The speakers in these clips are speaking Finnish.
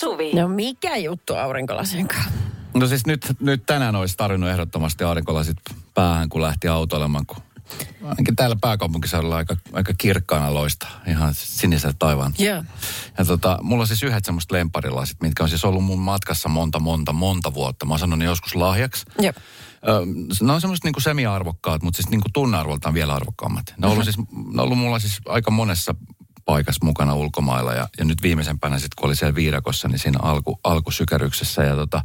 Suvi. No mikä juttu aurinkolasien kanssa? No siis nyt, nyt tänään olisi tarvinnut ehdottomasti aurinkolasit päähän, kun lähti autoilemaan, kun ainakin täällä pääkaupunkiseudulla aika, aika kirkkaana loista, ihan sinisellä taivaan. Joo. Ja tota, mulla on siis yhdet semmoista lemparilasit, mitkä on siis ollut mun matkassa monta, monta, monta vuotta. Mä oon sanonut ne joskus lahjaksi. Joo. Ö, ne on semmoiset niinku semi-arvokkaat, mutta siis niinku tunnearvoltaan vielä arvokkaammat. Ne on ollut, siis, ne on ollut mulla siis aika monessa paikassa mukana ulkomailla. Ja, ja nyt viimeisempänä sitten kun oli siellä viidakossa, niin siinä alku, alkusykäryksessä. Ja tota,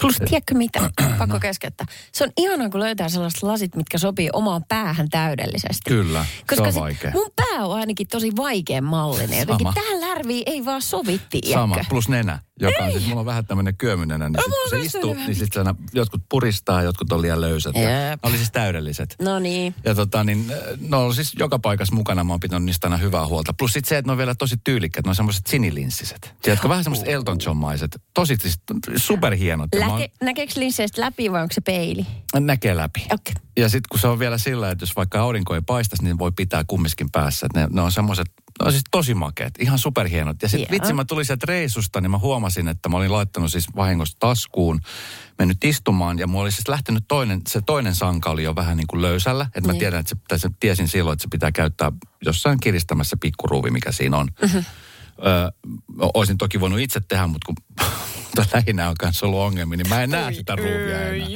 Plus tiedätkö mitä? Pakko keskeyttää. Se on ihanaa, kun löytää sellaiset lasit, mitkä sopii omaan päähän täydellisesti. Kyllä, se Koska on sit vaikea. mun pää on ainakin tosi vaikea mallinen. Jotenkin Sama. tähän lärviin ei vaan sovi, tiedätkö? Sama, plus nenä, joka on siis, mulla on vähän tämmöinen kyömynenä, niin sit, mulla kun se on istuu, niin sitten aina jotkut puristaa, jotkut on liian löysät. Ja, ne oli siis täydelliset. No niin. Ja tota niin, ne on siis joka paikassa mukana, mä oon pitänyt niistä aina hyvää huolta. Plus sit se, että ne on vielä tosi tyylikkäät, ne on semmoiset sinilinssiset. Tiedätkö, vähän semmoiset Elton John-maiset. Tosi siis superhienot. Ja mä Läke, näkeekö linsseistä läpi vai onko se peili? Näkee läpi. Okei. Ja sitten kun se on vielä sillä, että jos vaikka aurinko ei paistaisi, niin voi pitää kumminkin päässä. Ne, ne on semmoiset, ne on siis tosi makeet, ihan superhienot. Ja sitten vitsi, mä tulin sieltä reissusta, niin mä huomasin, että mä olin laittanut siis vahingossa taskuun, mennyt istumaan ja mulla oli siis lähtenyt toinen, se toinen sanka oli jo vähän niin kuin löysällä. Että mä Niin. tiedän, että se, tai se, tiesin silloin, että se pitää käyttää jossain kiristämässä pikkuruuvi, mikä siinä on. Mm-hmm. Öö, olisin toki voinut itse tehdä, mutta kun mutta lähinnä on kanssa ollut ongelmia, niin mä en näe sitä ruuvia enää.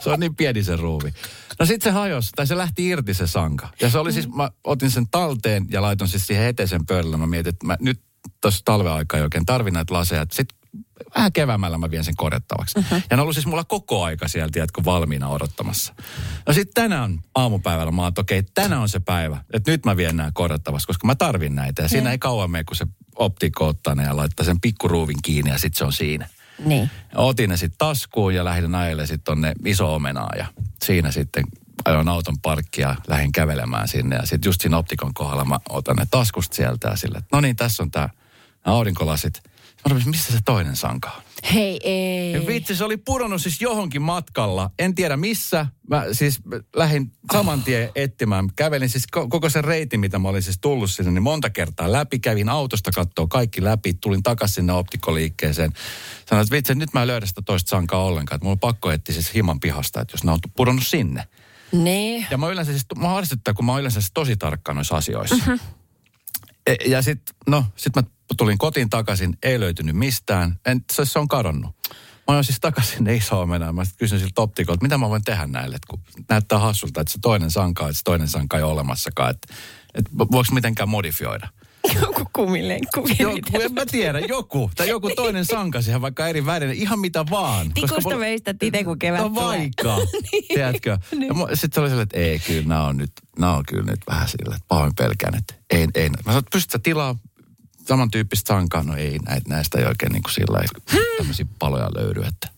Se on niin pieni se ruuvi. No sit se hajosi, tai se lähti irti se sanka. Ja se oli siis, mä otin sen talteen ja laitoin siis siihen eteisen pöydälle. Mä mietin, että mä nyt tuossa talven aikaa ei oikein tarvi näitä laseja. Sitten vähän keväämällä mä vien sen korjattavaksi. Uh-huh. Ja ne on ollut siis mulla koko aika siellä, tiedätkö, valmiina odottamassa. No sitten tänään aamupäivällä mä oon, että okei, tänään on se päivä, että nyt mä vien nämä korjattavaksi, koska mä tarvin näitä. Ja siinä ei kauan mene, kun se optikko ottaa ne ja laittaa sen pikkuruuvin kiinni ja sitten se on siinä. Niin. Otin ne sitten taskuun ja lähdin ajelle sitten tonne iso omenaa ja siinä sitten ajoin auton parkkia ja lähdin kävelemään sinne. Ja sitten just siinä optikon kohdalla mä otan ne taskusta sieltä ja sille, että no niin, tässä on tää nämä aurinkolasit. Mä rupesin, missä se toinen sanka on? Hei, ei. Vitsi, se oli pudonnut siis johonkin matkalla. En tiedä missä. Mä siis lähdin saman tien etsimään. Kävelin siis ko- koko sen reitin, mitä mä olin siis tullut sinne, niin monta kertaa läpi. Kävin autosta katsoa kaikki läpi. Tulin takaisin sinne optikkoliikkeeseen. Sanoin, että vitsi, nyt mä en löydä sitä toista sankaa ollenkaan. Että mulla on pakko etsiä siis himan pihasta, että jos ne on pudonnut sinne. Niin. Ja mä yleensä siis, mä harrastuttaa, kun mä oon yleensä siis tosi tarkka noissa asioissa. Mm-hmm. E, ja sitten, no, sit mä tulin kotiin takaisin, ei löytynyt mistään. En, se, se on kadonnut. Mä oon siis takaisin, ei saa mennä. Mä sit kysyin siltä optikolta, mitä mä voin tehdä näille, että kun näyttää hassulta, että se toinen sanka, että se toinen sanka ei ole olemassakaan. Että, että voiko mitenkään modifioida? Joku kumilenkku. Joku, en mä tiedä, joku. Tai joku toinen sanka siihen, vaikka eri värinen, ihan mitä vaan. Tikusta veistät itse, kun kevät No vaikka, tiedätkö? Sitten se oli sellainen, että ei kyllä, nämä on nyt, nämä on kyllä nyt vähän sillä, että pahoin pelkään, että ei, ei. Mä sanoin, että pystytkö tilaa samantyyppistä sankaa? No ei, näitä, näistä ei oikein niin kuin sillä lailla tämmöisiä paloja löydy, että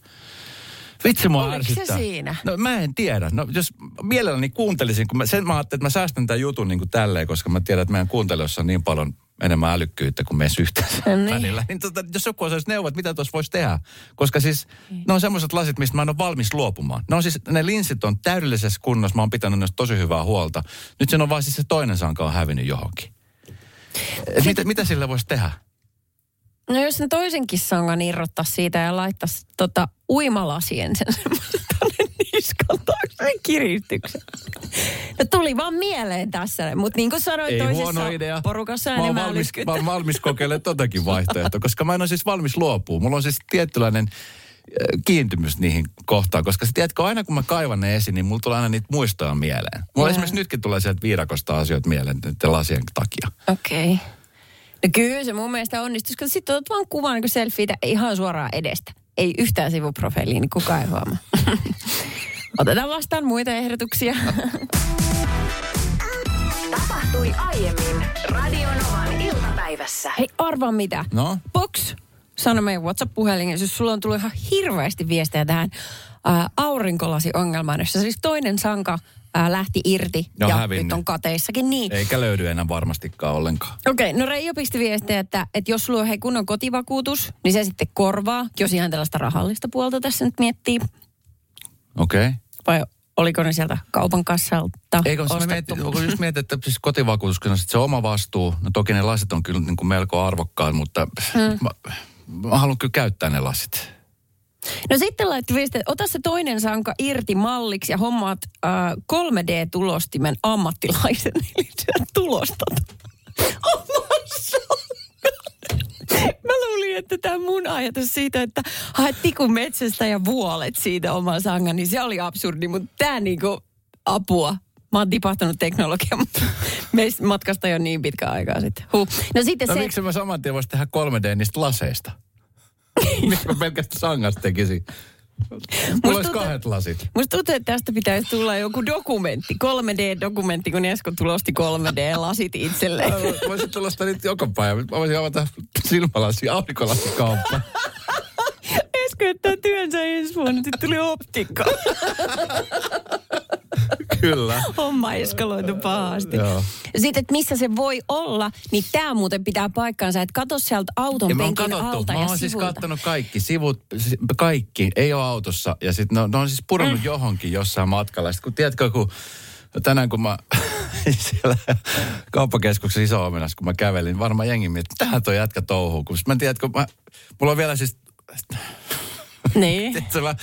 Vitsi mua Oliko se ärsyttää. siinä? No mä en tiedä. No jos mielelläni kuuntelisin, kun mä, sen mä ajattelin, että mä säästän tämän jutun niin kuin tälleen, koska mä tiedän, että meidän kuuntelijoissa on niin paljon enemmän älykkyyttä kuin meissä yhteensä No niin. välillä. Niin tota, jos joku osaisi neuvoa, että mitä tuossa voisi tehdä. Koska siis ne on semmoiset lasit, mistä mä en ole valmis luopumaan. Ne on siis, ne linssit on täydellisessä kunnossa, mä oon pitänyt niistä tosi hyvää huolta. Nyt sen on vaan siis se toinen sanka on hävinnyt johonkin. Et mitä, mitä sillä voisi tehdä? No jos ne toisenkin sangan irrottaa siitä ja laittaisi tota uimalasien sen semmoisen sen kiristyksen. No tuli vaan mieleen tässä, mutta niin kuin sanoin Ei toisessa huono idea. porukassa mä oon enemmän valmis, mä oon valmis kokeilemaan totakin vaihtoehtoa, koska mä en ole siis valmis luopua. Mulla on siis tietynlainen äh, kiintymys niihin kohtaan, koska sä tiedätkö, aina kun mä kaivan ne esiin, niin mulla tulee aina niitä muistoja mieleen. Mulla Jaa. esimerkiksi nytkin tulee sieltä viidakosta asioita mieleen niiden lasien takia. Okei. Okay. No kyllä se mun mielestä onnistuisi, koska sitten otat vaan kuvan niin selfieitä ihan suoraan edestä. Ei yhtään sivuprofiiliin, niin kukaan ei huomaa. Otetaan vastaan muita ehdotuksia. Tapahtui aiemmin Radionovan iltapäivässä. Hei, arvaa mitä. No? Box, sano meidän WhatsApp-puhelimessa, jos sulla on tullut ihan hirveästi viestejä tähän ää, aurinkolasi-ongelmaan, jossa siis toinen sanka ää, lähti irti Ja ja hävinnyt. nyt on kateissakin. Niin. Eikä löydy enää varmastikaan ollenkaan. Okei, okay, no Reijo pisti viestiä, että, että jos sulla on hei kunnon kotivakuutus, niin se sitten korvaa, jos ihan tällaista rahallista puolta tässä nyt miettii. Okei. Okay. Vai oliko ne sieltä kaupan kassalta Eikö se ostettu? mietit, onko just mietit, että siis kotivakuutus, kun se oma vastuu, no toki ne lasit on kyllä niin kuin melko arvokkaat, mutta Hmm. mä, mä haluan kyllä käyttää ne lasit. No sitten laittoi viesti, että ota se toinen sanka irti malliksi ja hommaat äh, 3D-tulostimen ammattilaisen. Eli tulostat sankan. Mä luulin, että tämä mun ajatus siitä, että haet tikun metsästä ja vuolet siitä oman sangan, niin se oli absurdi, mutta tämä niinku apua. Mä oon tipahtanut teknologian matkasta jo niin pitkä aikaa sitten. Huh. No sitten No se... miksi mä saman tien voisi tehdä 3D niistä laseista? miksi mä pelkästään sangasta tekisin? Mulla olisi kahdet lasit. Musta tuntuu, että tästä pitäisi tulla joku dokumentti, 3D-dokumentti, kun Esko tulosti 3D-lasit itselleen. Mä voisin tulosta niitä joka päivä. Mä voisin avata silmälasi, aurinkolasikauppa. Esko jättää työnsä ensi vuonna, sitten tuli optikko. Kyllä. Homma eskaloitu pahasti. Joo. Sitten, että missä se voi olla, niin tämä muuten pitää paikkaansa, että katso sieltä auton Ja penkin katsottu, alta mä ja oon siis kattonut kaikki sivut, si- kaikki, ei ole autossa. Ja sitten ne, on- ne on siis pudonnut mm. johonkin jossain matkalla. Sitten kun tiedätkö, kun tänään kun mä siellä kauppakeskuksessa iso omenassa, kun mä kävelin, varmaan jengi mietti, että tähän toi jätkä touhuu. Kun mä en tiedä, kun mä, mulla on vielä siis Niin. Tiedätkö, mä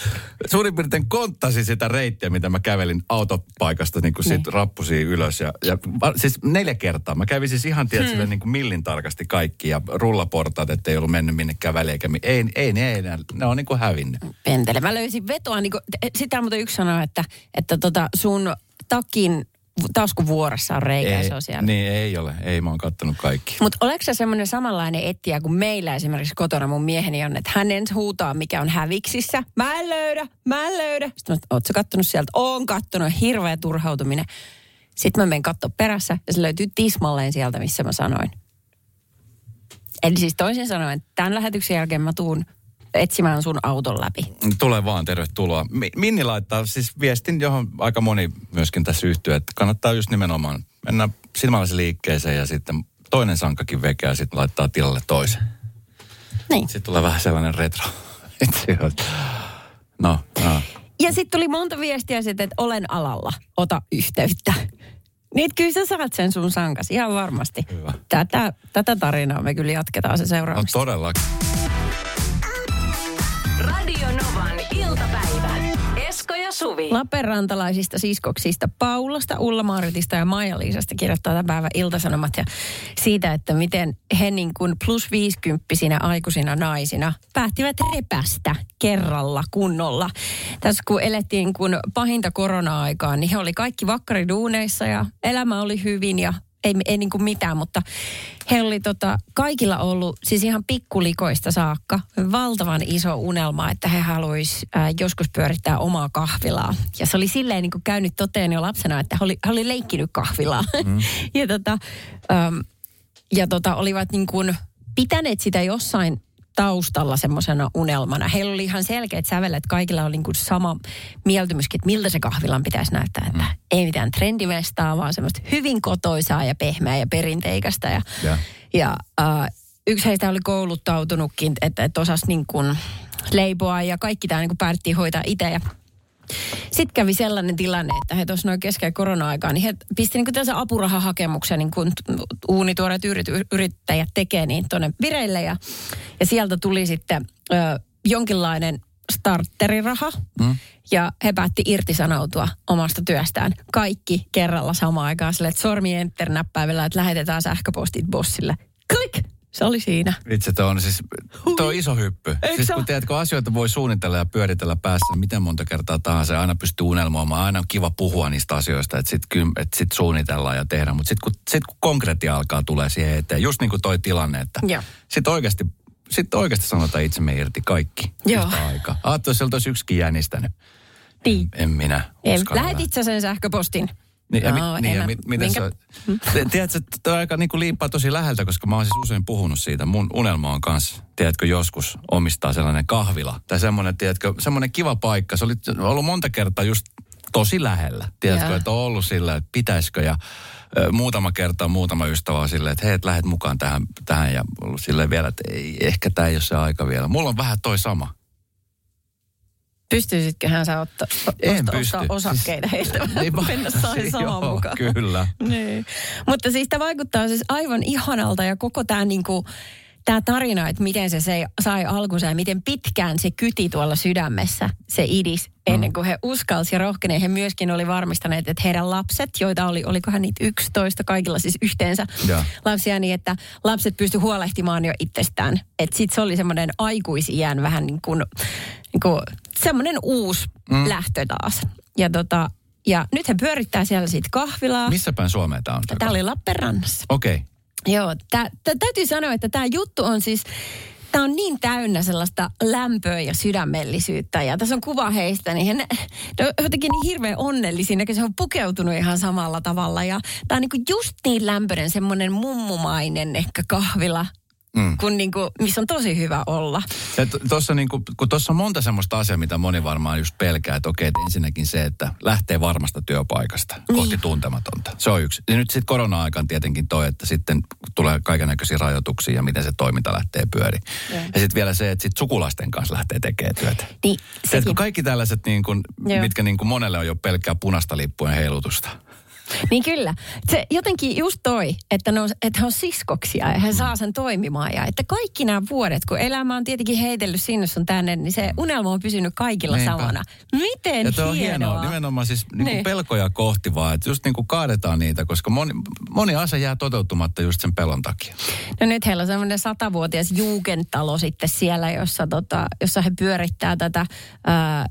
suurin piirtein konttasin sitä reittiä, mitä mä kävelin autopaikasta niin kuin Niin. sit rappusiin ylös. Ja, ja, siis neljä kertaa. Mä kävin siis ihan tietysti hmm. niin kuin millin tarkasti kaikki ja rullaportaat, ettei ollut mennyt minnekään väliin. Eikä, ei, ei, ne, ei, ne, ne on niin kuin hävinnyt. Pentele. Mä löysin vetoa, niin kuin, sitä muuten yksi sanoi, että, että tota sun takin taskuvuorossa on reikä ja ei, se on siellä. Niin ei ole. Ei, mä oon kattonut kaikki. Mutta oletko sä semmoinen samanlainen etsiä kuin meillä esimerkiksi kotona mun mieheni on, että hän ensin huutaa, mikä on häviksissä. Mä en löydä, mä en löydä. Sitten mä, oot sä kattonut sieltä? Oon kattonut, hirveä turhautuminen. Sitten mä menen katsoa perässä ja se löytyy tismalleen sieltä, missä mä sanoin. Eli siis toisin sanoen, tämän lähetyksen jälkeen mä tuun etsimään sun auton läpi. Tule vaan, tervetuloa. Mi- Minni laittaa siis viestin, johon aika moni myöskin tässä yhtyy, että kannattaa just nimenomaan mennä silmällisen liikkeeseen ja sitten toinen sankakin vekeä ja sitten laittaa tilalle toisen. Niin. Sitten tulee vähän sellainen retro. No, no. Ja sitten tuli monta viestiä sitten, että olen alalla, ota yhteyttä. Niin kyllä sä saat sen sun sankas, ihan varmasti. Hyvä. Tätä, tätä tarinaa me kyllä jatketaan se no seuraavaksi. todellakin. Radio Novan iltapäivä. Esko ja Suvi. Lappeenrantalaisista siskoksista Paulasta, Ulla-Maaritista ja Maija-Liisasta kirjoittaa tämän päivän iltasanomat ja siitä, että miten he niin kuin plus 50 aikuisina naisina päättivät repästä kerralla kunnolla. Tässä kun elettiin kun pahinta korona-aikaa, niin he oli kaikki vakkariduuneissa ja elämä oli hyvin ja ei, ei niin kuin mitään, mutta he oli tota, kaikilla ollut, siis ihan pikkulikoista saakka, valtavan iso unelma, että he haluaisi äh, joskus pyörittää omaa kahvilaa. Ja se oli silleen niin kuin käynyt toteen jo lapsena, että he oli, he oli leikkinyt kahvilaa. Mm. ja tota, ähm, ja tota, olivat niin kuin pitäneet sitä jossain taustalla semmoisena unelmana. Heillä oli ihan selkeät sävelet, kaikilla oli niin kuin sama mieltymyskin, että miltä se kahvilan pitäisi näyttää. Että Mm. ei mitään trendivestaa, vaan semmoista hyvin kotoisaa ja pehmeää ja perinteikästä. Ja, Ja. ja äh, yksi heistä oli kouluttautunutkin, että, että osasi niin kuin leipoa ja kaikki tämä niin kuin päätettiin hoitaa itse. Ja sitten kävi sellainen tilanne, että he tuossa noin keskellä korona-aikaa, niin he pisti niin tällaisen apurahahakemuksen, niin kuin uunituoreet yrit- yrittäjät tekee niin tuonne vireille. Ja, ja sieltä tuli sitten ö, jonkinlainen starteriraha. Mm. Ja he päätti irtisanoutua omasta työstään. Kaikki kerralla samaan aikaan sille, että sormi enter näppäivillä, että lähetetään sähköpostit bossille. Klik! Se oli siinä. Itse tuo on siis, tuo on iso hyppy. Eikö siis kun ole? tiedät, kun asioita voi suunnitella ja pyöritellä päässä, niin miten monta kertaa tahansa aina pystyy unelmoimaan. Aina on kiva puhua niistä asioista, että sitten et sit suunnitellaan ja tehdään. Mutta sitten kun, sit kun konkreettia alkaa tulee siihen eteen, just niin kuin toi tilanne, että sitten oikeasti, sit oikeasti sanotaan itsemme irti kaikki Joo. yhtä aikaa. Ajattelin, jos olisi yksikin jänistänyt. Niin. En minä En, uskalla lähetit sä sen sähköpostin? Niin, ja, No, mi, niin, ja mi, miten minkä- se on? Tiedätkö, että aika niin kuin liippaa tosi läheltä, koska mä oon siis usein puhunut siitä. Mun unelma on kanssa, tiedätkö, joskus omistaa sellainen kahvila. Tai semmoinen, tiedätkö, semmoinen kiva paikka. Se oli ollut monta kertaa just tosi lähellä. Tiedätkö, että on ollut sillä, että pitäisikö ja muutama kerta muutama ystävä on silleen, että hei, et lähdet mukaan tähän, tähän ja ollut silleen vielä, että ei, ehkä tämä ei ole se aika vielä. Mulla on vähän toi sama. Pystyisitköhän sä ottaa, En osta, pysty. ostaa osakkeita heiltä? Ei vaan- Mennä sain Joo, samaan mukaan. Kyllä. Niin. Mutta siis tämä vaikuttaa siis aivan ihanalta ja koko tämä niinku, tämä tarina, että miten se, se sai alkunsa ja miten pitkään se kyti tuolla sydämessä, se idis, ennen kuin he uskalsi ja rohkeneen. He myöskin oli varmistaneet, että heidän lapset, joita oli, olikohan niitä 11 kaikilla siis yhteensä Joo. lapsia, niin että lapset pysty huolehtimaan jo itsestään. Että sitten se oli semmoinen aikuisiän vähän niin kuin, niin kuin semmoinen uusi mm. lähtö taas. Ja tota, ja nyt he pyörittää siellä siitä kahvilaa. Missä päin Suomea tämä on? Tämä oli Lappeenrannassa. Okei. Okay. Joo, tää, tää, täytyy sanoa, että tämä juttu on siis, tämä on niin täynnä sellaista lämpöä ja sydämellisyyttä. Ja tässä on kuva heistä, niin he, ne on jotenkin niin hirveän onnellisia, se on pukeutunut ihan samalla tavalla. Ja tämä on niinku just niin lämpöinen, semmoinen mummumainen ehkä kahvila, mm. kun niinku, missä on tosi hyvä olla. Tuossa niinku, kun tuossa on monta semmoista asiaa, mitä moni varmaan just pelkää, että okei, että ensinnäkin se, että lähtee varmasta työpaikasta niin. kohti tuntematonta. Se on yksi. Ja nyt sitten korona-aikaan tietenkin toi, että sitten tulee kaikenlaisia rajoituksia ja miten se toiminta lähtee pyöri. Ja, ja sitten vielä se, että sit sukulaisten kanssa lähtee tekemään työtä. Niin, sekin. kaikki tällaiset, niin kun, mitkä niin kun monelle on jo pelkkää punaista lippujen heilutusta. Niin kyllä. Se jotenkin just toi, että, ne on, että he on siskoksia ja he saa sen toimimaan. Ja että kaikki nämä vuodet, kun elämä on tietenkin heitellyt sinne sun tänne, niin se unelma on pysynyt kaikilla Niinpä. samana. Miten ja hienoa. on hienoa. Nimenomaan siis niin niin. pelkoja kohti vaan, että just niin kuin kaadetaan niitä, koska moni, moni asia jää toteutumatta just sen pelon takia. No nyt heillä on semmoinen satavuotias juukentalo sitten siellä, jossa, tota, jossa he pyörittää tätä... Ää,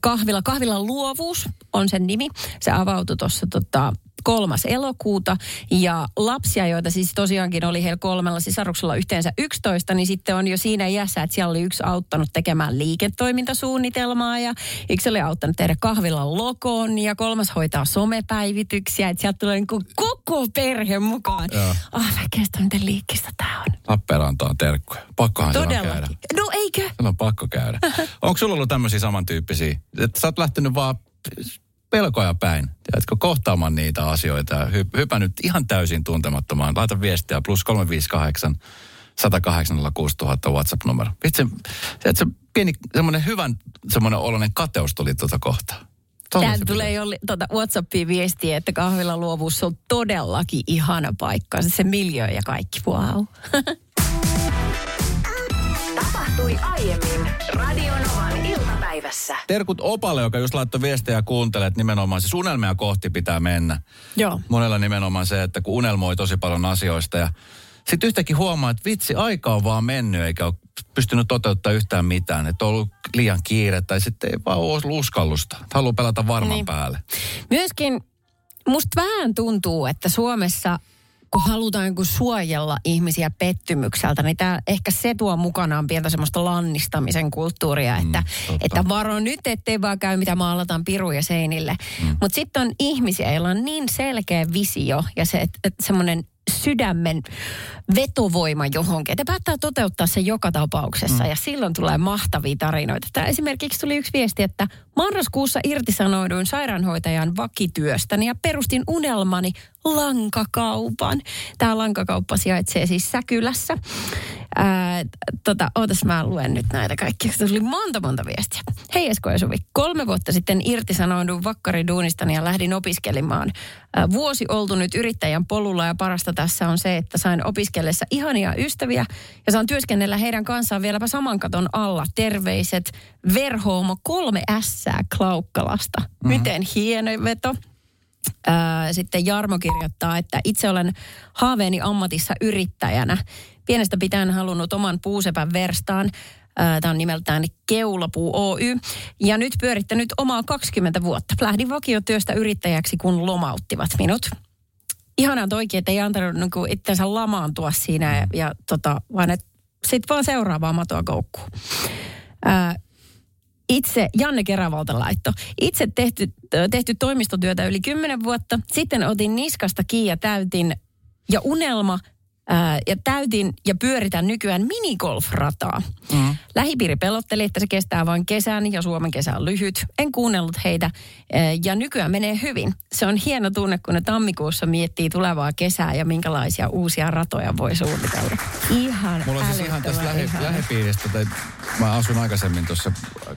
kahvila, kahvilan luovuus on sen nimi. Se avautui tuossa tota, kolmas elokuuta. Ja lapsia, joita siis tosiaankin oli heillä kolmella sisaruksella yhteensä 11, niin sitten on jo siinä iässä, että siellä oli yksi auttanut tekemään liiketoimintasuunnitelmaa ja yksi oli auttanut tehdä kahvilan logon ja kolmas hoitaa somepäivityksiä. Että sieltä tulee niin kuin koko perhe mukaan. Ah, mä kestä, miten liikkistä tämä on. Lappeenranta on terkkuja. Pakkohan on käydä. No eikö? Se on pakko käydä. Onko sulla ollut tämmöisiä samantyyppisiä? Että sä oot lähtenyt vaan pelkoja päin. Tiedätkö, kohtaamaan niitä asioita hy, hypännyt ihan täysin tuntemattomaan. Laita viestiä plus 358 108 6000 WhatsApp-numero. Vitsi, se pieni, semmoinen hyvän, semmoinen oloinen kateus tuli tuota kohtaa. Tämä tulee jo tuota WhatsAppiin viestiä, että kahvilla luovuus on todellakin ihana paikka. Se, se miljö ja kaikki, wow. Tapahtui aiemmin Radionovan iltapäivässä. Terkut Opalle, joka just laittoi viestejä ja kuuntelee, että nimenomaan siis unelmia kohti pitää mennä. Joo. Monella nimenomaan se, että kun unelmoi tosi paljon asioista ja sitten yhtäkkiä huomaa, että vitsi, aika on vaan mennyt eikä ole pystynyt toteuttamaan yhtään mitään. Että on ollut liian kiire tai sitten ei vaan ole uskallusta. Haluaa pelata varman niin. päälle. Myöskin musta vähän tuntuu, että Suomessa kun halutaan kun suojella ihmisiä pettymykseltä, niin tämä ehkä se tuo mukanaan pientä semmoista lannistamisen kulttuuria, että, mm, että varo nyt, ettei vaan käy mitä maalataan piruja seinille. Mm. Mutta sitten on ihmisiä, joilla on niin selkeä visio ja se, että, että semmoinen sydämen vetovoima johonkin. Että päättää toteuttaa se joka tapauksessa mm. ja silloin tulee mahtavia tarinoita. Tämä esimerkiksi tuli yksi viesti, että marraskuussa irtisanouduin sairaanhoitajan vakityöstäni ja perustin unelmani lankakaupan. Tämä lankakauppa sijaitsee siis Säkylässä. Ää, tota, ootas mä luen nyt näitä kaikkia. Se tuli monta monta viestiä. Hei Esko ja Suvi. Kolme vuotta sitten irtisanouduin vakkariduunistani ja lähdin opiskelemaan. Ää, vuosi oltu nyt yrittäjän polulla ja parasta tässä on se, että sain opiskellessa ihania ystäviä ja saan työskennellä heidän kanssaan vieläpä saman katon alla. Terveiset Verhoomo 3 S Klaukkalasta. Mm-hmm. Miten hieno veto. Sitten Jarmo kirjoittaa, että itse olen haaveeni ammatissa yrittäjänä. Pienestä pitäen halunnut oman puusepän verstaan. Tämä on nimeltään Keulapuu Oy. Ja nyt pyörittänyt omaa 20 vuotta. Lähdin vakiotyöstä yrittäjäksi, kun lomauttivat minut. Ihanaa toikin, että ei antanut niin itsensä lamaantua siinä, ja, ja tota, vaan että sitten vaan seuraavaa matoa koukkuun. itse, Janne Kerävalta laitto, itse tehty, tehty toimistotyötä yli 10 vuotta. Sitten otin niskasta kiinni ja täytin ja unelma ja täytin ja pyöritän nykyään minigolfrataa. Mm. Lähipiiri pelotteli, että se kestää vain kesän ja Suomen kesä on lyhyt. En kuunnellut heitä ja nykyään menee hyvin. Se on hieno tunne, kun ne tammikuussa miettii tulevaa kesää ja minkälaisia uusia ratoja voi suunnitella. Ihan Mulla on siis ihan tästä lähi, lähipiiristä, tai mä asun aikaisemmin tuossa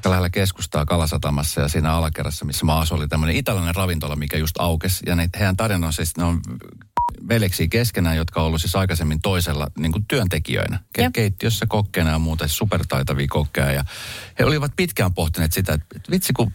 lähellä keskustaa Kalasatamassa ja siinä alakerrassa, missä mä asuin, oli tämmöinen italialainen ravintola, mikä just aukesi. Ja ne, heidän tarinansa siis ne on veljeksiä keskenään, jotka on ollut siis aikaisemmin toisella niin kuin työntekijöinä. Ke- keittiössä kokkeena ja muuta, supertaitavia kokkeja. Ja he olivat pitkään pohtineet sitä, että vitsi kun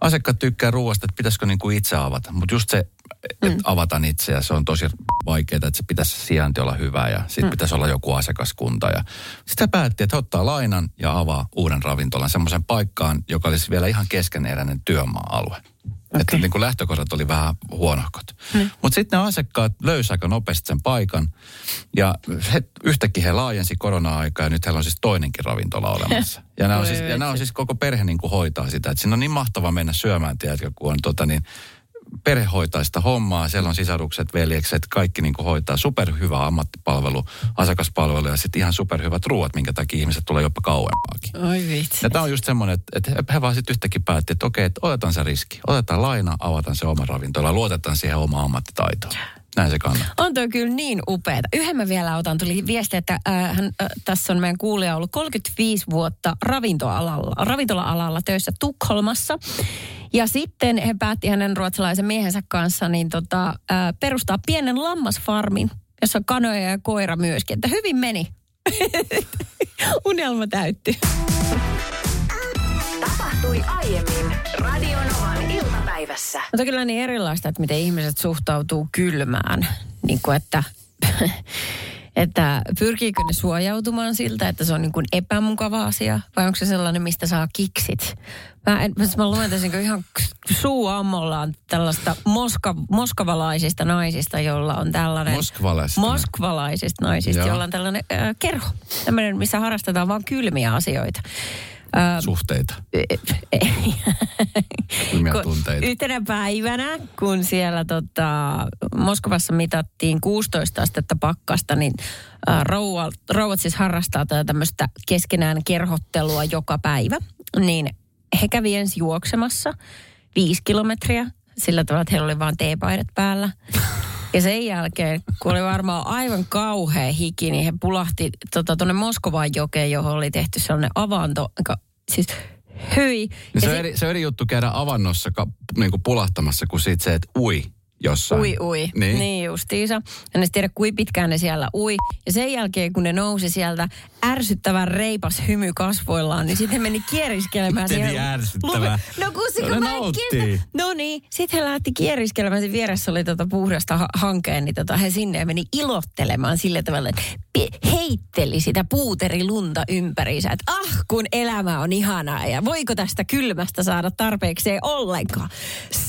asiakkaat tykkää ruoasta, että pitäisikö niin kuin itse avata. Mutta just se, että mm. avataan itse ja se on tosi vaikeaa, että se pitäisi sijainti olla hyvä ja sitten mm. pitäisi olla joku asiakaskunta. Ja sitten päätti, että ottaa lainan ja avaa uuden ravintolan semmoisen paikkaan, joka olisi vielä ihan keskeneräinen työmaa-alue. Okay. Että niin kuin lähtökohdat oli vähän huonohkot. Mm. Mutta sitten ne asiakkaat löysi aika nopeasti sen paikan. Ja he, yhtäkkiä he laajensi korona-aikaa ja nyt heillä on siis toinenkin ravintola olemassa. Ja nämä on, siis, ja nämä on siis koko perhe niin kuin hoitaa sitä. Että siinä on niin mahtava mennä syömään, tiedätkö, kun on tota niin, perhe hoitaa sitä hommaa. Siellä on sisarukset, veljekset, kaikki niin kuin hoitaa. Superhyvä ammattipalvelu, asiakaspalvelu ja sitten ihan superhyvät ruoat, minkä takia ihmiset tulee jopa kauempaakin. Oi vitsi. Ja tämä on just semmoinen, että, että he- vaan sitten yhtäkkiä päätti, että okei, että otetaan se riski. Otetaan laina, avataan se oma ravintola, luotetaan siihen omaan ammattitaitoon. Näin se kannattaa. On toi kyllä niin upeeta. Yhden mä vielä otan. Tuli viesti, että äh, hän, äh, tässä on meidän kuulija ollut 35 vuotta ravintoalalla, ravintola-alalla töissä Tukholmassa. Ja sitten he päätti hänen ruotsalaisen miehensä kanssa niin tota, perustaa pienen lammasfarmin, jossa on kanoja ja koira myöskin. Että hyvin meni. Unelma täytty. Tapahtui aiemmin Radionovan iltapäivässä. Mutta kyllä niin erilaista, että miten ihmiset suhtautuu kylmään. Niin kuin että, että pyrkiikö ne suojautumaan siltä, että se on niin kuin epämukava asia, vai onko se sellainen, mistä saa kiksit? Mä, en, mä luen tässä niin ihan suu ammollaan tällaista moska, moskavalaisista naisista, jolla on tällainen... Moskvalaisista. Moskvalaisista naisista, Joo. jolla on tällainen äh, kerho. Tämmöinen, missä harrastetaan vain kylmiä asioita. Äh, Suhteita, kylmiä kun tunteita. Yhtenä päivänä, kun siellä tota, Moskovassa mitattiin 16 astetta pakkasta, niin rouvat siis harrastaa tätä tämmöistä keskenään kerhottelua joka päivä. Niin he kävi ensin juoksemassa viisi kilometriä sillä tavalla, että heillä oli vaan teepaidat päällä. Ja sen jälkeen, kun oli varmaan aivan kauhea hiki, niin he pulahti tuonne tota, Moskovan jokeen, johon oli tehty sellainen avanto. joka- Siis hyi. Ja se, sit- eri, se on eri juttu käydä avannossa ka, niin kuin pulahtamassa kuin siitä se, että ui jossain. Ui, ui. Niin. Niin, justiinsa. Ja ne tiedä, kuinka pitkään ne siellä ui. Ja sen jälkeen, kun ne nousi sieltä ärsyttävän reipas hymy kasvoillaan, niin sitten meni kieriskelemään. Miten siihen niin ärsyttävää? lume- No kun se, No kun ne mä en. No niin, sitten he lähti kieriskelemään. Siinä vieressä oli tota puhdasta ha- hankeen, niin tota, he sinne meni ilottelemaan sillä tavalla, että heitteli sitä puuterilunta ympäriinsä. Että ah, kun elämä on ihanaa ja voiko tästä kylmästä saada tarpeekseen ollenkaan.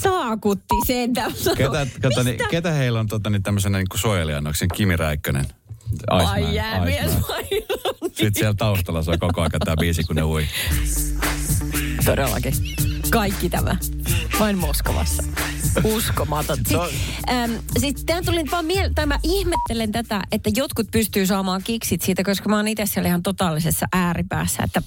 Saakutti sen Ketä, kato, niin, ketä heillä on tota, niin tämmöisenä niin kuin suojelijannoksen Kimi Räikkönen? Ai jäämies vai Sitten siellä taustalla se on koko aika tämä biisi, kun ne ui. Todellakin. Kaikki tämä. Vain Moskovassa. Uskomaton. Sitten ähm, tämä tuli vaan miel- tai mä ihmettelen tätä, että jotkut pystyy saamaan kiksit siitä, koska mä oon itse siellä ihan totaalisessa ääripäässä, että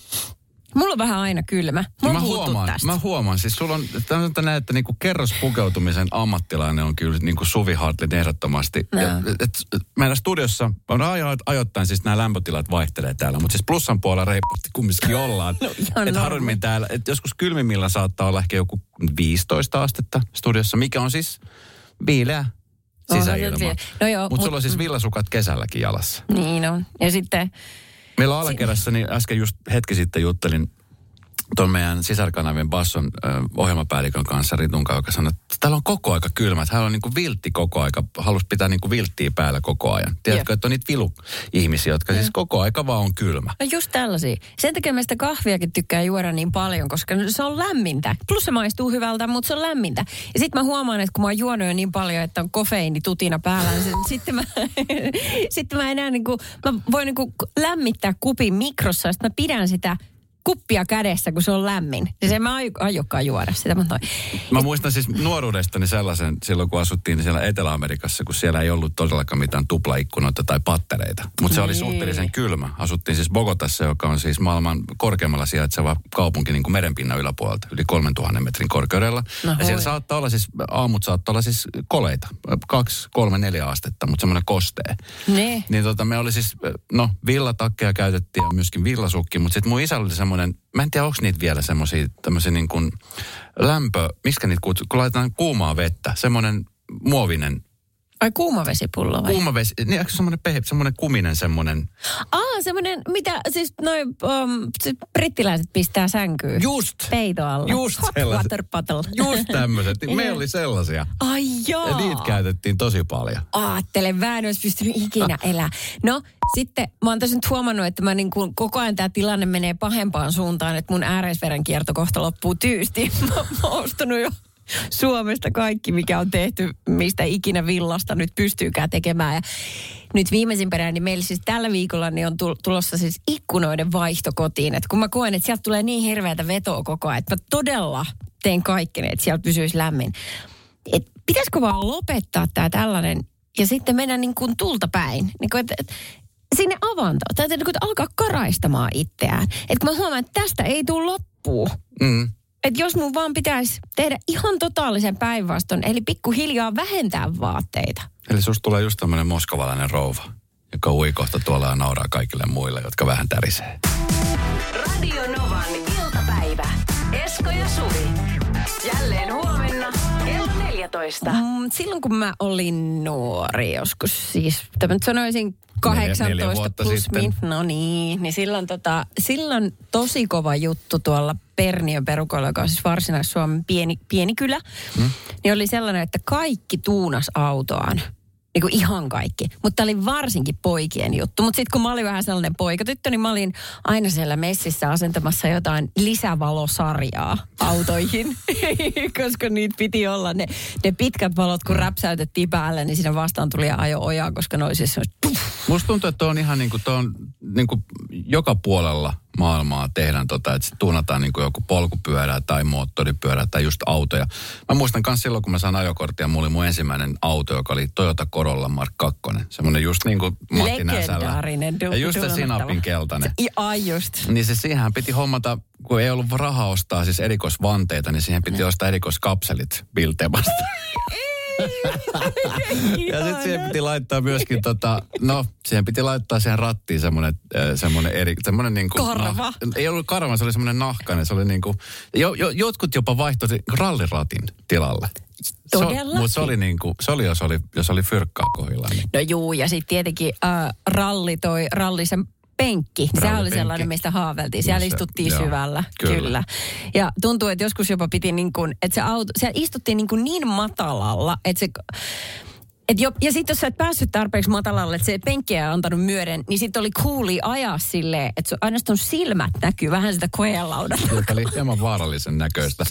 mulla on vähän aina kylmä. Mulla mä on puhuttu huomaan, tästä. mä huomaan, siis sulla on, tämä näin, että niinku kerrospukeutumisen ammattilainen on kyllä niinku Suvi Hartlin ehdottomasti. Joo. Ja, et, et, meidän studiossa, on ajo, ajoittain siis nämä lämpötilat vaihtelee täällä, mutta siis plussan puolella reippaasti kumminkin ollaan. No et harvemmin täällä, et joskus kylmimmillä saattaa olla ehkä joku 15 astetta studiossa, mikä on siis viileä sisäilma. No Mutta mut- sulla on siis villasukat kesälläkin jalassa. Niin on. Ja sitten, Meillä alakerrassa, niin äsken just hetki sitten juttelin tuon meidän sisarkanavien basson ö, ohjelmapäällikön kanssa Ritun kanssa, joka sanoi, että täällä on koko aika kylmä, hän on niin kuin viltti koko aika, halusi pitää niin kuin vilttiä päällä koko ajan. Tiedätkö, Jep. että on niitä vilu-ihmisiä, jotka siis koko aika vaan on kylmä. no just tällaisia. Sen takia mä sitä kahviakin tykkää juoda niin paljon, koska se on lämmintä. Plus se maistuu hyvältä, mutta se on lämmintä. Ja sitten mä huomaan, että kun mä oon juonut jo niin paljon, että on kofeiini tutina päällä, niin sitten mä, sitten mä enää niin kuin, mä voin niin kuin lämmittää kupin mikrossa, ja sitten mä pidän sitä kuppia kädessä, kun se on lämmin. Ja se mä aio- aiokkaan juoda sitä. Mä. Mä muistan siis nuoruudestani sellaisen, silloin kun asuttiin siellä Etelä-Amerikassa, kun siellä ei ollut todellakaan mitään tuplaikkunoita tai pattereita. Mutta se oli Niin. suhteellisen kylmä. Asuttiin siis Bogotassa, joka on siis maailman korkeammalla sijaitseva kaupunki niin kuin merenpinnan yläpuolelta, yli 3000 metrin korkeudella. No ja siellä saattaa olla siis, aamut saattaa olla siis koleita, kaksi, kolme, neljä astetta, mutta semmoinen kostee. Ne. Niin tota, me oli siis, no villatakkeja käytettiin ja myöskin villasukki, mutta sitten mun isällä oli semmoinen, mä en tiedä onko niitä vielä semmoisia tämmöisiä niin kuin lämpö, miksi niitä kutsuu, kun laitetaan kuumaa vettä, semmoinen muovinen Ai kuumavesipullo vai? Kuuma vesi, niin onko semmoinen, pehe, semmoinen kuminen semmoinen, Aa, semmoinen, mitä siis noin um, siis brittiläiset pistää sänkyyn. just, Peito alle. Just Hot sellaiset. water bottle. just tämmöiset. Meillä oli sellaisia. Ai joo. Ja niitä käytettiin tosi paljon. Aattele, mä en olisi pystynyt ikinä elää. No, sitten mä oon tässä nyt huomannut, että mä niin kuin, koko ajan tämä tilanne menee pahempaan suuntaan, että mun ääreisverenkierto kohta loppuu tyysti. Mä, mä oon ostanut jo Suomesta kaikki, mikä on tehty, mistä ikinä villasta nyt pystyykään tekemään. Ja nyt viimeisimpänä, niin meillä siis tällä viikolla niin on tul- tulossa siis ikkunoiden vaihto kotiin. Et kun mä koen, että sieltä tulee niin hirveätä vetoa koko ajan, että mä todella teen kaikkeni, että sieltä pysyisi lämmin. Et pitäisikö vaan lopettaa tämä tällainen ja sitten mennä niin kuin tulta päin. Niin kuin, että, että sinne avantoon. Tai niin kuin, alkaa karaistamaan itseään. Että kun mä huomaan, että tästä ei tule loppua. Mm. Että jos mun vaan pitäisi tehdä ihan totaalisen päinvaston, eli pikkuhiljaa vähentää vaatteita. Eli susta tulee just tämmöinen moskovalainen rouva, joka ui kohta tuolla ja nauraa kaikille muille, jotka vähän tärisee. Radio Novan iltapäivä. Esko ja Suvi. Jälleen huomenna 14. Mm, silloin kun mä olin nuori joskus, siis tämä nyt sanoisin Neljä- 18 neljä vuotta plus sitten. min, no niin, niin silloin, tota, silloin tosi kova juttu tuolla Perniön perukoilla, joka on siis Varsinais-Suomen pieni, pieni kylä, hmm? niin oli sellainen, että kaikki tuunas autoaan. Niin kuin ihan kaikki. Mutta oli varsinkin poikien juttu. Mutta sitten kun mä olin vähän sellainen poikatyttö, niin mä olin aina siellä messissä asentamassa jotain lisävalosarjaa autoihin. koska niitä piti olla ne, ne pitkät valot, kun räpsäytettiin päälle, niin siinä vastaan tuli ajo ojaa, koska ne siis. Musta tuntuu, että on ihan niin kuin, on niin kuin joka puolella maailmaa tehdään tota, että tuunataan niin kuin joku polkupyörää tai moottoripyörää tai just autoja. Mä muistan myös silloin, kun mä sain ajokorttia, mulla oli mun ensimmäinen auto, joka oli Toyota Corolla Mark 2. Semmoinen just niin kuin Matti Näsälä. Du- Ja just se sinapin keltainen. Ai just. Niin se siihen piti hommata, kun ei ollut rahaa ostaa siis erikoisvanteita, niin siihen piti ostaa erikoiskapselit Biltemasta. Ja sitten siihen piti laittaa myöskin tota, no siihen piti laittaa siihen rattiin semmoinen, äh, semmoinen eri, semmoinen niinku... Karva. Nah, ei ollut karva, se oli semmoinen nahkainen, se oli niinku, jo, jo, jotkut jopa vaihtoi sen ralliratin tilalle. Todellakin. Mutta se oli niinku, se oli jos oli, jos oli fyrkkaa kohdilla. Niin. No juu, ja sitten tietenkin äh, ralli toi, rallisen penkki. Se oli Rallipenkki. sellainen, mistä haaveltiin. Siellä No se- istuttiin joo, syvällä. kyllä. Kyllä. Ja tuntuu, että joskus jopa piti niin kuin, että se auto, siellä istuttiin niin, kuin niin matalalla, että se... Et jo, ja sitten jos sä et päässyt tarpeeksi matalalle, että se penkki ei antanut myöden, niin sitten oli cooli ajaa silleen, että se ainoastaan silmät näkyy vähän sitä koeelaudalta. Joka oli hieman vaarallisen näköistä.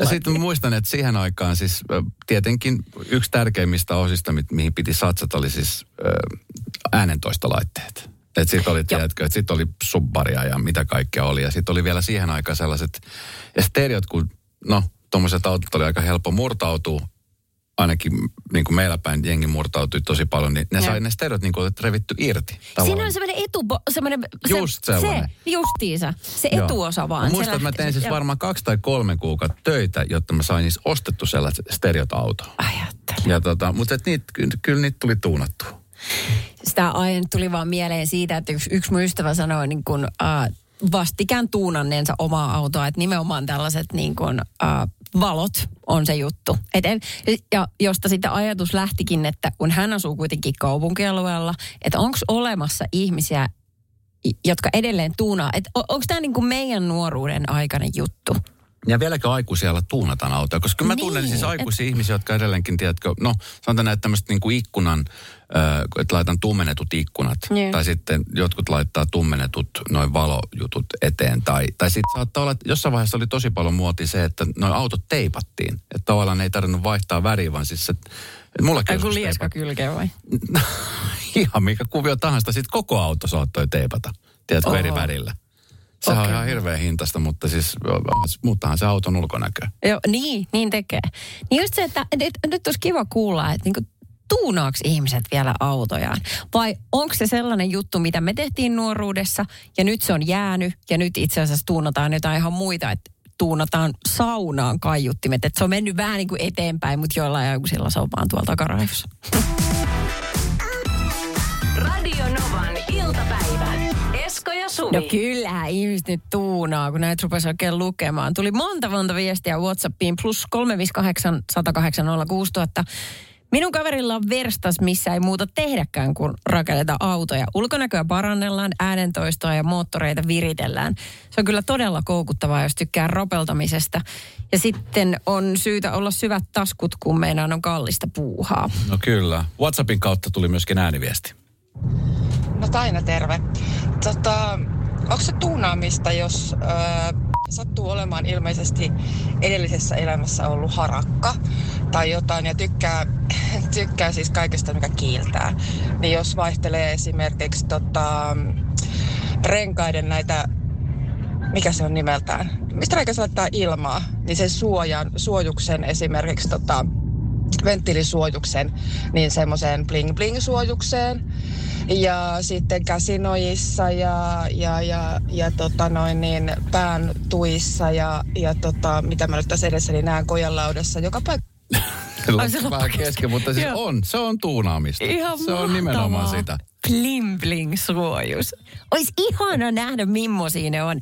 Ja sitten muistan, että siihen aikaan siis tietenkin yksi tärkeimmistä osista, mi- mihin piti satsata, oli siis äänentoistolaitteet. Että sitten oli, tiedätkö, että sitten oli subbaria ja mitä kaikkea oli. Ja sitten oli vielä siihen aikaan sellaiset, ja stereot, kun no, tuommoiset autot oli aika helppo murtautua, ainakin niin kuin meillä päin jengi murtautui tosi paljon, niin ne Joo. sai ne stereot niin kuin revitty irti. Siinä tavallaan. on semmoinen etu, semmoinen, Just se, sellainen. Se, justiinsa. Se Joo. etuosa vaan. Mä muistan, että mä tein siis joo. varmaan kaksi tai kolme kuukautta töitä, jotta mä sain siis ostettu sellaiset stereot autoon. Ajattele. Ja tota, mutta et niitä, ky- kyllä niitä tuli tuunattua. Sitä aina tuli vaan mieleen siitä, että yksi, yksi mun ystävä sanoi niin kuin, äh, vastikään tuunanneensa omaa autoa, että nimenomaan tällaiset niin kuin, äh, valot on se juttu. Et en, ja josta sitten ajatus lähtikin, että kun hän asuu kuitenkin kaupunkialueella, että onko olemassa ihmisiä, jotka edelleen tuunaa. Että onko tämä niin meidän nuoruuden aikainen juttu? Ja vieläkö aikuisia tuunataan autoja? Koska mä Niin, tunnen siis et- aikuisia ihmisiä, jotka edelleenkin, tiedätkö, no sanotaan näitä tämmöistä niin kuin ikkunan, äh, että laitan tummennetut ikkunat. Niin. Tai sitten jotkut laittaa tummennetut noin valojutut eteen. Tai, tai sitten saattaa olla, että jossain vaiheessa oli tosi paljon muoti se, että noin autot teipattiin. Että tavallaan ei tarvinnut vaihtaa väriä, vaan siis se, että mullakin kun lieska kylkeen vai? ihan mikä kuvio tahansa, sitten koko auto saattoi teipata. Tiedätkö, Oho. eri värillä. Sehän on Okei. ihan hirveän hintasta, mutta siis muuttahan se auton ulkonäkö. Joo, niin, niin tekee. Niin just se, että nyt, nyt olisi kiva kuulla, että niinku, tuunaaks ihmiset vielä autojaan? Vai onko se sellainen juttu, mitä me tehtiin nuoruudessa ja nyt se on jäänyt ja nyt itse asiassa tuunataan jotain ihan muita, että tuunataan saunaan kaiuttimet. Että se on mennyt vähän niin kuin eteenpäin, mutta joillain aikuisilla se on vaan tuolla takaraivossa. Radio Novan Suvi. No kyllähän ihmiset nyt tuunaa, kun näitä rupesi oikein lukemaan. Tuli monta monta viestiä Whatsappiin, plus 358 108 06000. Minun kaverilla on verstas, missä ei muuta tehdäkään kuin rakenneta autoja. Ulkonäköä parannellaan, äänentoistoa ja moottoreita viritellään. Se on kyllä todella koukuttavaa, jos tykkää ropeltamisesta. Ja sitten on syytä olla syvät taskut, kun meidän on kallista puuhaa. No kyllä. WhatsAppin kautta tuli myöskin ääniviesti. No Taina, terve. Tota, onko se tuunaamista, jos öö, sattuu olemaan ilmeisesti edellisessä elämässä ollut harakka tai jotain ja tykkää, tykkää siis kaikesta, mikä kiiltää. Niin jos vaihtelee esimerkiksi tota, renkaiden näitä, mikä se on nimeltään, mistä reikä laittaa ilmaa, niin sen suojan, suojuksen esimerkiksi tota, venttiilisuojuksen, niin semmoiseen bling-bling-suojukseen. Ja sitten käsinojissa ja, ja, ja, ja tota noin niin, pään tuissa ja, ja tota, mitä mä nyt tässä edessä, niin näen kojanlaudassa joka paikka. Ai, se kesken, mutta siis Joo. on. Se on tuunaamista. Ihan se on nimenomaan sitä. Bling bling suojus. Olisi ihana nähdä, millaisia ne on.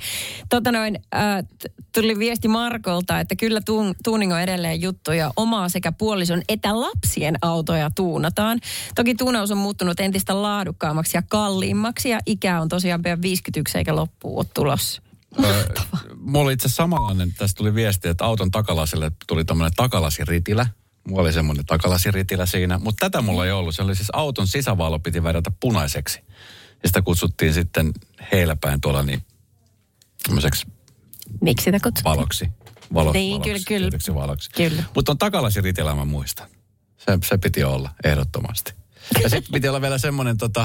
Tota noin, äh, tuli viesti Markolta, että kyllä tuun, tuuning on edelleen juttu ja omaa sekä puolison että lapsien autoja tuunataan. Toki tuunaus on muuttunut entistä laadukkaammaksi ja kalliimmaksi ja ikä on tosiaan pian 51 eikä loppuun ole tulossa. Mulla oli itse samanlainen, tästä tuli viesti, että auton takalasille tuli tämmöinen takalasiritila. Mulla oli semmoinen takalasiritila siinä, mutta tätä mulla ei ollut. Se oli siis auton sisävalo piti vedätä punaiseksi. Ja sitä kutsuttiin sitten heillä päin tuolla niin tämmöiseksi Miksi sitä kutsutaan? valoksi. Valo, Niin, valoksi, kyllä, kyllä. valoksi. Kyllä. Mutta on takalasiritila mä muistan. Se, se piti olla, ehdottomasti. Ja sitten piti olla vielä semmoinen, tota,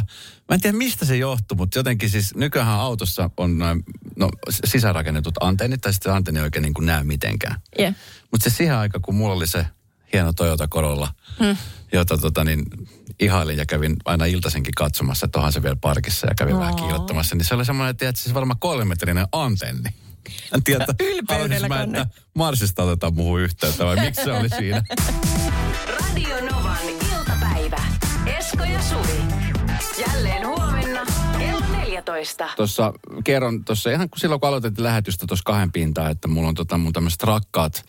mä en tiedä mistä se johtuu, mutta jotenkin siis nykyään autossa on noin, no, sisäänrakennetut antennit, tai sitten antenni ei oikein niin kuin näe mitenkään. Yeah. Mutta se siihen aikaan, kun mulla oli se hieno Toyota Corolla, hmm. jota tota, niin, ihailin ja kävin aina iltaisenkin katsomassa, että onhan se vielä parkissa ja kävin vähän kiilottamassa, niin se oli semmoinen, että siis varmaan kolmemetrinen antenni. En tiedä, Ylpeydellä mä, että Marsista otetaan muuhun yhteyttä vai miksi se oli siinä? Radio Novan iltapäivä. Esko ja Suvi. Jälleen huomenna kello 14. Tuossa kerron, tuossa ihan kun silloin kun aloitettiin lähetystä tuossa kahden pintaan, että mulla on tota mun tämmöiset rakkaat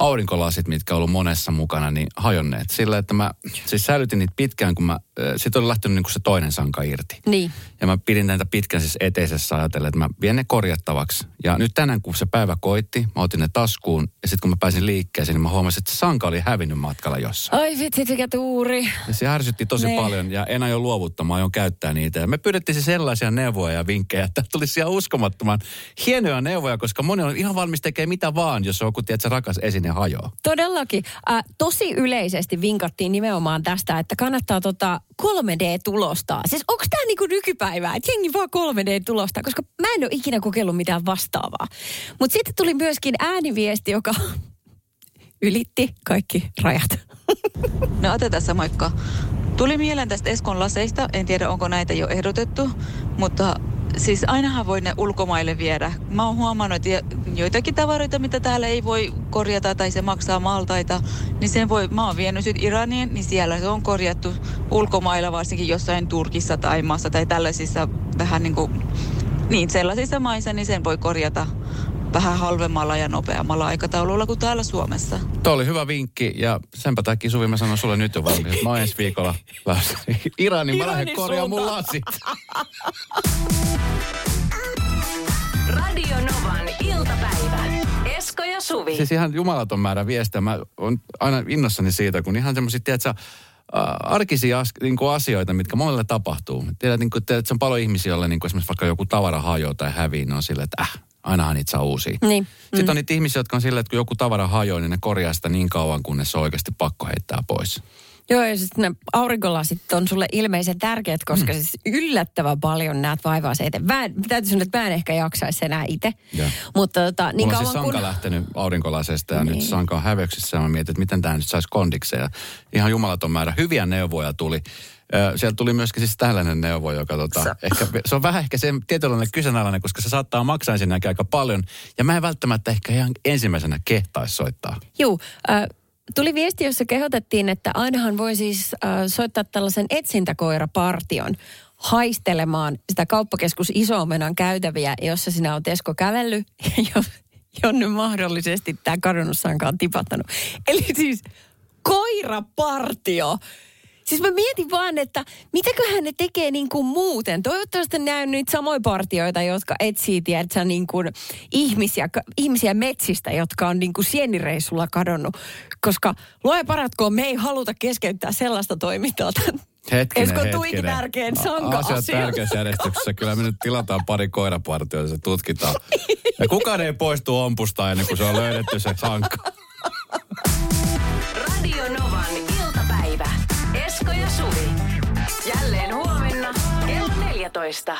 aurinkolasit, mitkä on ollut monessa mukana, niin hajonneet. Sillä, että mä siis säilytin niitä pitkään, kun mä, sitten oli lähtenyt niin kuin se toinen sanka irti. Niin. Ja mä pidin näitä pitkän siis eteisessä ajatellen, että mä vien ne korjattavaksi. Ja nyt tänään, kun se päivä koitti, mä otin ne taskuun. Ja sitten kun mä pääsin liikkeeseen, niin mä huomasin, että se sanka oli hävinnyt matkalla jossain. Ai vitsi, mikä tuuri. Ja se ärsytti tosi Ne. paljon ja en aio luovuttamaan, aion käyttää niitä. Ja me pyydettiin siis sellaisia neuvoja ja vinkkejä, että tulisi ihan uskomattoman hienoja neuvoja, koska moni on ihan valmis tekemään mitä vaan, jos on joku, tiedätkö, rakas esine hajoaa. Todellakin. Äh, tosi yleisesti vinkattiin nimenomaan tästä, että kannattaa tota 3D-tulostaa. Siis onko tämä niinku nykypäivää, että jengi vaan 3D-tulostaa, koska mä en ole ikinä kokeillut mitään vastaavaa. Mutta sitten tuli myöskin ääniviesti, joka ylitti kaikki rajat. No Ate tässä moikka. Tuli mieleen tästä Eskon laseista, en tiedä onko näitä jo ehdotettu, mutta siis ainahan voi ne ulkomaille viedä. Mä oon huomannut, että joitakin tavaroita, mitä täällä ei voi korjata tai se maksaa maltaita, niin sen voi, mä oon vienyt nyt Iraniin, niin siellä se on korjattu ulkomailla, varsinkin jossain Turkissa tai maassa tai tällaisissa vähän niin kuin, niin sellaisissa maissa, niin sen voi korjata vähän halvemmalla ja nopeammalla aikataululla kuin täällä Suomessa. Tuo oli hyvä vinkki ja senpä takia Suvi mä sanon sulle nyt jo että mä ensi viikolla lähdössä Iranin, mä lähden korjaamaan mun lasit. Radio Novan iltapäivä. Esko ja Suvi. Siis ihan jumalaton määrä viestejä. Mä oon aina innossani siitä, kun ihan semmoisia, tiedätkö, ä, arkisia as, niin kuin asioita, mitkä monelle tapahtuu. Tiedät, niin kuin, tiedät, että on paljon ihmisiä, joille niin kuin esimerkiksi vaikka joku tavara hajoaa tai hävii, ne on silleen, että äh, ainahan niitä saa uusia. Niin. Sitten on niitä ihmisiä, jotka on silleen, että kun joku tavara hajoaa, niin ne korjaa sitä niin kauan, kunnes se on oikeasti pakko heittää pois. Joo, ja sitten ne aurinkolasit on sulle ilmeisen tärkeät, koska siis yllättävän paljon näet vaivaa se eteen. Mä, täytyy sanoa, että mä en ehkä jaksaisi enää itse. Mutta tota, niin Mulla kauan siis kun... sanka lähtenyt aurinkolasesta ja Niin. nyt sanka on häveyksissä ja mä mietin, että miten tämä nyt saisi kondikseen. Ihan jumalaton määrä hyviä neuvoja tuli. Sieltä tuli myöskin siis tällainen neuvo, joka tota, Se- ehkä, se on vähän ehkä se tietynlainen kyseenalainen, koska se saattaa maksaa ensinnäkin aika paljon. Ja mä en välttämättä ehkä ihan ensimmäisenä kehtaisi soittaa. Juu, äh, tuli viesti, jossa kehotettiin, että ainahan voi siis äh, soittaa tällaisen etsintäkoirapartion haistelemaan sitä kauppakeskus Iso-Omenan käytäviä, jossa sinä olet Esko kävellyt ja jo- jonne mahdollisesti tämä kadonnut sanka on tipattanut. Eli siis koirapartio. Siis mä mietin vaan, että mitäköhän ne tekee niin kuin muuten. Toivottavasti näen niitä samoja partioita, jotka etsii, tiedätkö, niin kuin ihmisiä, ihmisiä metsistä, jotka on niin kuin sienireissulla kadonnut. Koska luoja paratkoon, me ei haluta keskeyttää sellaista toimintaa Hetkinen, Esko tuikin tärkein sanka Asiat tärkeässä järjestyksessä. Kyllä me nyt tilataan pari koirapartioita, se tutkitaan. Ja kukaan ei poistu ompusta ennen kuin se on löydetty se sanka. Suvi. Jälleen huomenna kello 14.